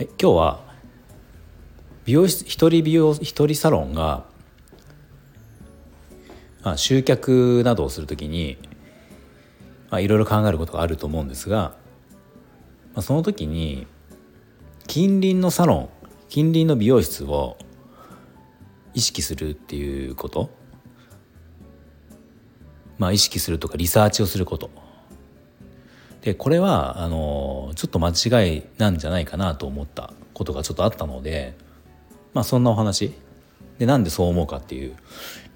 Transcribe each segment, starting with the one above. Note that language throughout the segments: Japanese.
はい、今日は美容室一人美容一人サロンが、まあ、集客などをするときに、まあ、いろいろ考えることがあると思うんですが、まあ、その時に近隣のサロン近隣の美容室を意識するっていうこと。まあ意識するとかリサーチをすること。でこれはあのちょっと間違いなんじゃないかなと思ったことがちょっとあったのでまあそんなお話でなんでそう思うかっていう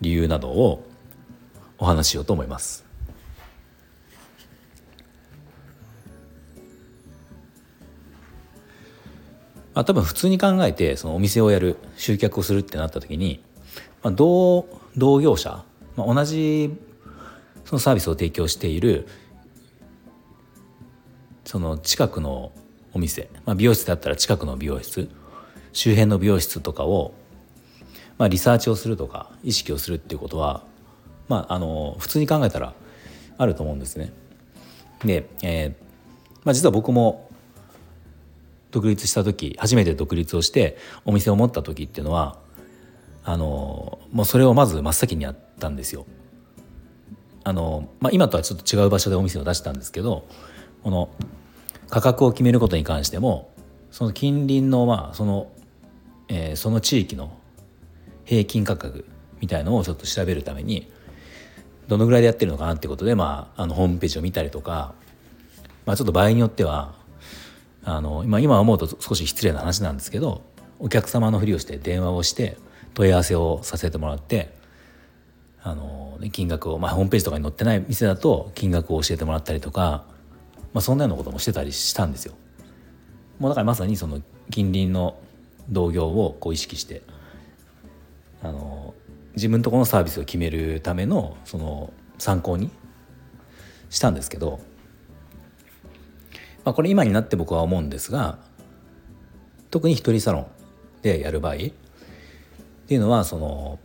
理由などをお話ししようと思います。まあ、多分普通に考えてそのお店をやる集客をするってなった時に、まあ、同同業者、まあ、同じそのサービスを提供しているその近くのお店、まあ、美容室だったら近くの美容室周辺の美容室とかを、まあ、リサーチをするとか意識をするっていうことは、まあ、あの普通に考えたらあると思うんですね。で、えーまあ、実は僕も独立した時初めて独立をしてお店を持った時っていうのはあのもうそれをまず真っ先にやったんですよ。あのまあ、今とはちょっと違う場所でお店を出したんですけどこの価格を決めることに関してもその近隣のまあその、えー、その地域の平均価格みたいのをちょっと調べるためにどのぐらいでやってるのかなってことで、まあ、あのホームページを見たりとか、まあ、ちょっと場合によってはあの今今思うと少し失礼な話なんですけどお客様のふりをして電話をして問い合わせをさせてもらってあの金額を、まあ、ホームページとかに載ってない店だと金額を教えてもらったりとかまあ、そんなようなこともしてたりしたんですよ。もうだからまさにその近隣の同業をこう意識してあの自分とこのサービスを決めるためのその参考にしたんですけど、まあ、これ今になって僕は思うんですが特に一人サロンでやる場合っていうのはその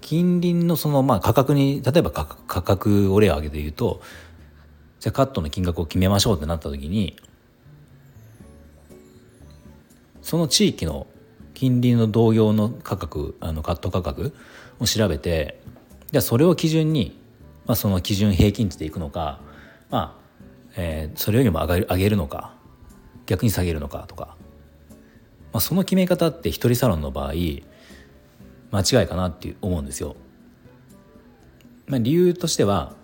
近隣のそのまあ価格に例えば価格を例を挙げて言うとじゃあカットの金額を決めましょうってなった時にその地域の近隣の同様の価格あのカット価格を調べてじゃあそれを基準に、まあ、その基準平均値でいくのか、まあえー、それよりも上がる上げるのか逆に下げるのかとか、まあ、その決め方って一人サロンの場合間違いかなって思うんですよ。まあ、理由としては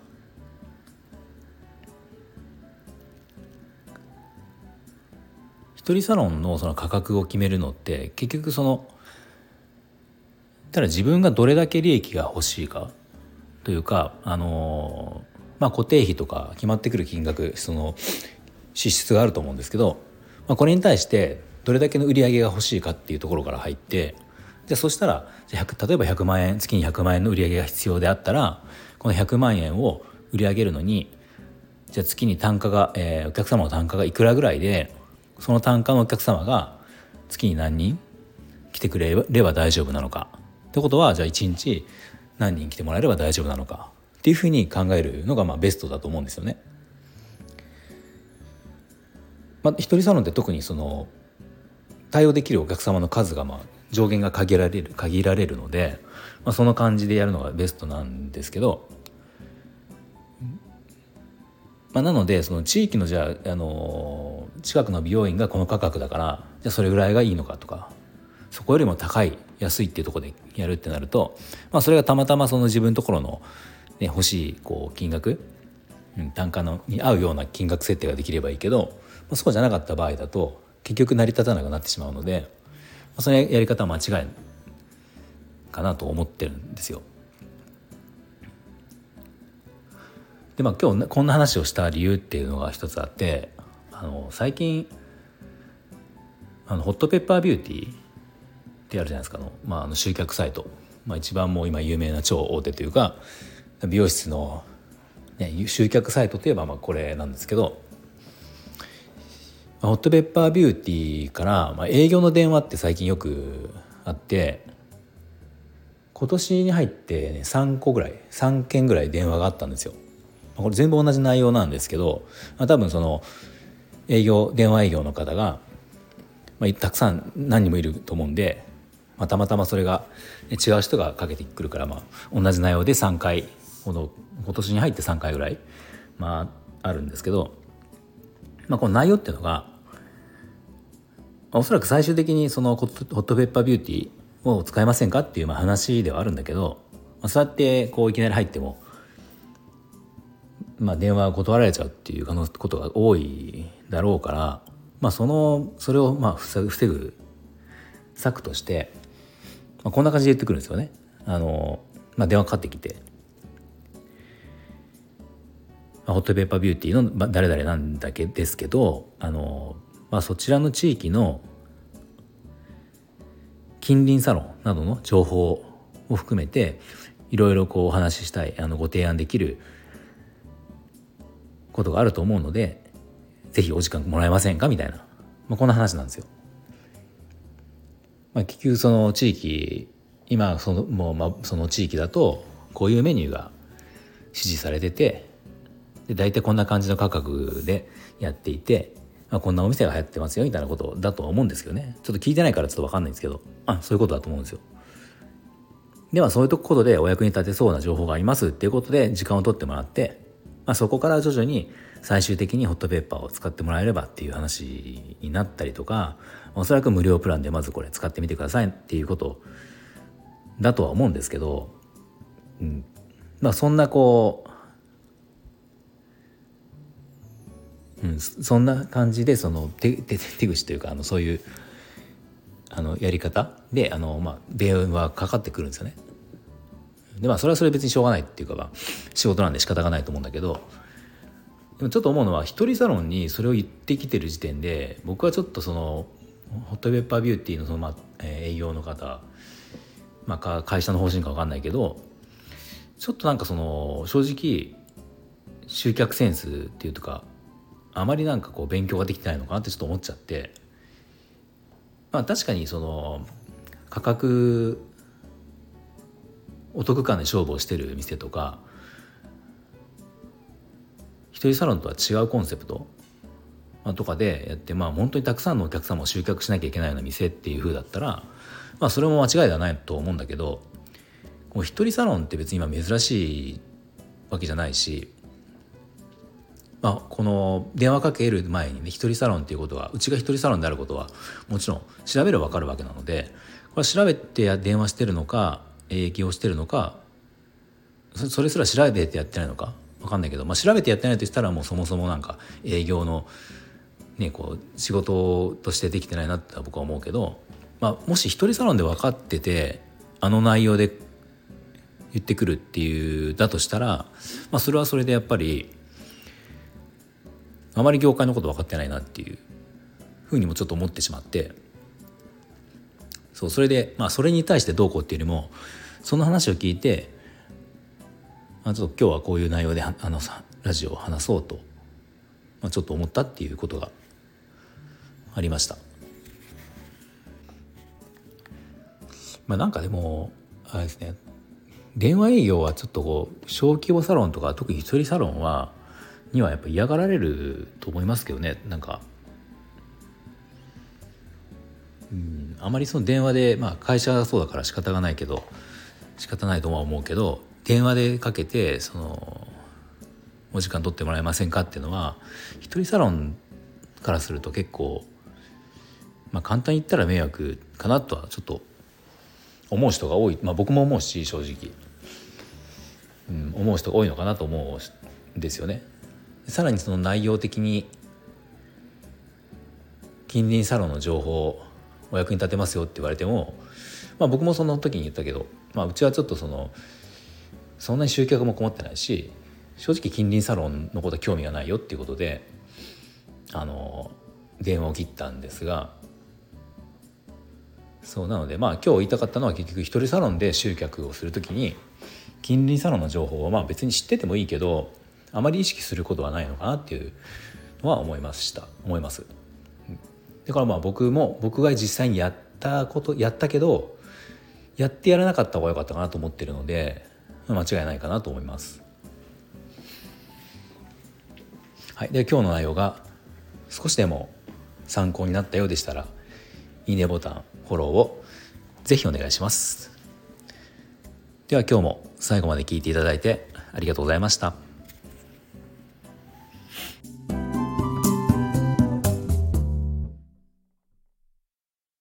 一人サロンのその価格を決めるのって結局そのただ自分がどれだけ利益が欲しいかというかあのまあ固定費とか決まってくる金額その支出があると思うんですけど、まあ、これに対してどれだけの売り上げが欲しいかっていうところから入ってじゃそしたらじゃ例えば100万円月に100万円の売り上げが必要であったらこの100万円を売り上げるのにじゃあ月に単価が、えー、お客様の単価がいくらぐらいでその単価のお客様が月に何人来てくれれば大丈夫なのかってことはじゃあ1日何人来てもらえれば大丈夫なのかっていうふうに考えるのがまあベストだと思うんですよね。まあ、一人サロンって特にその対応できるお客様の数がまあ上限が限られる限られるので、まあ、その感じでやるのがベストなんですけどまあ、なのでその地域のじゃあ、あの近くの美容院がこの価格だからじゃあそれぐらいがいいのかとかそこよりも高い安いっていうところでやるってなると、まあ、それがたまたまその自分のところの、ね、欲しいこう金額、うん、単価のに合うような金額設定ができればいいけど、まあ、そうじゃなかった場合だと結局成り立たなくなってしまうので、まあ、そのやり方は間違いかなと思ってるんですよ。でまあ今日こんな話をした理由っていうのが一つあってあの最近あのホットペッパービューティーってあるじゃないですかの,、まあ、あの集客サイト、まあ、一番もう今有名な超大手というか美容室の、ね、集客サイトといえばまあこれなんですけどホットペッパービューティーから、まあ、営業の電話って最近よくあって今年に入って、ね、3個ぐらい3件ぐらい電話があったんですよ。これ全部同じ内容なんですけど、まあ、多分その営業電話営業の方がまあ、たくさん何人もいると思うんで、まあ、たまたまそれが違う人がかけてくるから、まあ、同じ内容で3回この今年に入って3回ぐらい、まあ、あるんですけど、まあ、この内容っていうのがまあおそらく最終的にそのホットペッパービューティーを使えませんかっていうまあ話ではあるんだけど、まあ、そうやってこういきなり入っても、まあ、電話断られちゃうっていうことが多いだろうからまあ、そのそれをまあ防ぐ策として、まあ、こんな感じで言ってくるんですよね。あのまあ、電話かかってきて、まあ、ホットペーパービューティーの誰々なんだけですけどあの、まあ、そちらの地域の近隣サロンなどの情報を含めていろいろこうお話ししたいあのご提案できることがあると思うのでぜひお時間もらえませんか？みたいな、まあ、こんな話なんですよ。まあ、結局その地域今そのもうまあその地域だとこういうメニューが指示されててで大体こんな感じの価格でやっていて、まあ、こんなお店が流行ってますよみたいなことだとは思うんですけどねちょっと聞いてないからちょっと分かんないんですけどあそういうことだと思うんですよ。ではそういうことでお役に立てそうな情報がありますっていうことで時間を取ってもらって、まあ、そこから徐々に最終的にホットペッパーを使ってもらえればっていう話になったりとかおそらく無料プランでまずこれ使ってみてくださいっていうことだとは思うんですけど、うんまあ、そんなこう、うん、そんな感じでその手手手口というかあのそういうあのやり方であの、まあ、電話かかってくるんですよね。でまあそれはそれ別にしょうがないっていうか、まあ、仕事なんで仕方がないと思うんだけどでもちょっと思うのは一人サロンにそれを言ってきてる時点で僕はちょっとそのホットペッパービューティーのその、まあ営業の方、まあ、会社の方針か分かんないけどちょっとなんかその正直集客センスっていうとかあまりなんかこう勉強ができてないのかなってちょっと思っちゃってまあ確かにその価格お得感で勝負をしてる店とか一人サロンとは違うコンセプトとかでやってまあ本当にたくさんのお客様を集客しなきゃいけないような店っていう風だったらまあそれも間違いではないと思うんだけどもう一人サロンって別に今珍しいわけじゃないしまあ、この電話かける前にね一人サロンっていうことはうちが一人サロンであることはもちろん調べれば分かるわけなのでこれ調べて電話してるのか営業してるのかそれすら調べてやってないのか分かんないけど、まあ、調べてやってないとしたらもうそもそもなんか営業の、ね、こう仕事としてできてないなって僕は思うけど、まあ、もし一人サロンで分かっててあの内容で言ってくるっていうだとしたら、まあ、それはそれでやっぱりあまり業界のこと分かってないなっていうふうにもちょっと思ってしまってそうそれで、まあ、それに対してどうこうっていうよりもその話を聞いてあちょっと今日はこういう内容であのラジオを話そうと、まあ、ちょっと思ったっていうことがありました。まあ、なんかでもあれですね電話営業はちょっとこう小規模サロンとか特に一人サロンはにはやっぱ嫌がられると思いますけどねなんかうんあまりその電話でまあ会社がそうだから仕方がないけど仕方ないとは思うけど電話でかけてそのお時間取ってもらえませんかっていうのは一人サロンからすると結構まあ簡単に言ったら迷惑かなとはちょっと思う人が多い、まあ、僕も思うし正直、うん、思う人が多いのかなと思うんですよね。さらにその内容的に近隣サロンの情報お役に立てますよって言われても、まあ、僕もその時に言ったけど、まあ、うちはちょっとそのそんなに集客も困ってないし正直近隣サロンのことは興味がないよっていうことであの電話を切ったんですがそうなのでまあ今日言いたかったのは結局一人サロンで集客をする時に近隣サロンの情報をまあ別に知っててもいいけどあまり意識することはないのかなっていうのは思いました。思います。だからまあ僕も僕が実際にやったことやったけどやってやらなかった方が良かったかなと思ってるので間違いないかなと思います。はい、で今日の内容が少しでも参考になったようでしたらいいねボタンフォローをぜひお願いします。では今日も最後まで聞いていただいてありがとうございました。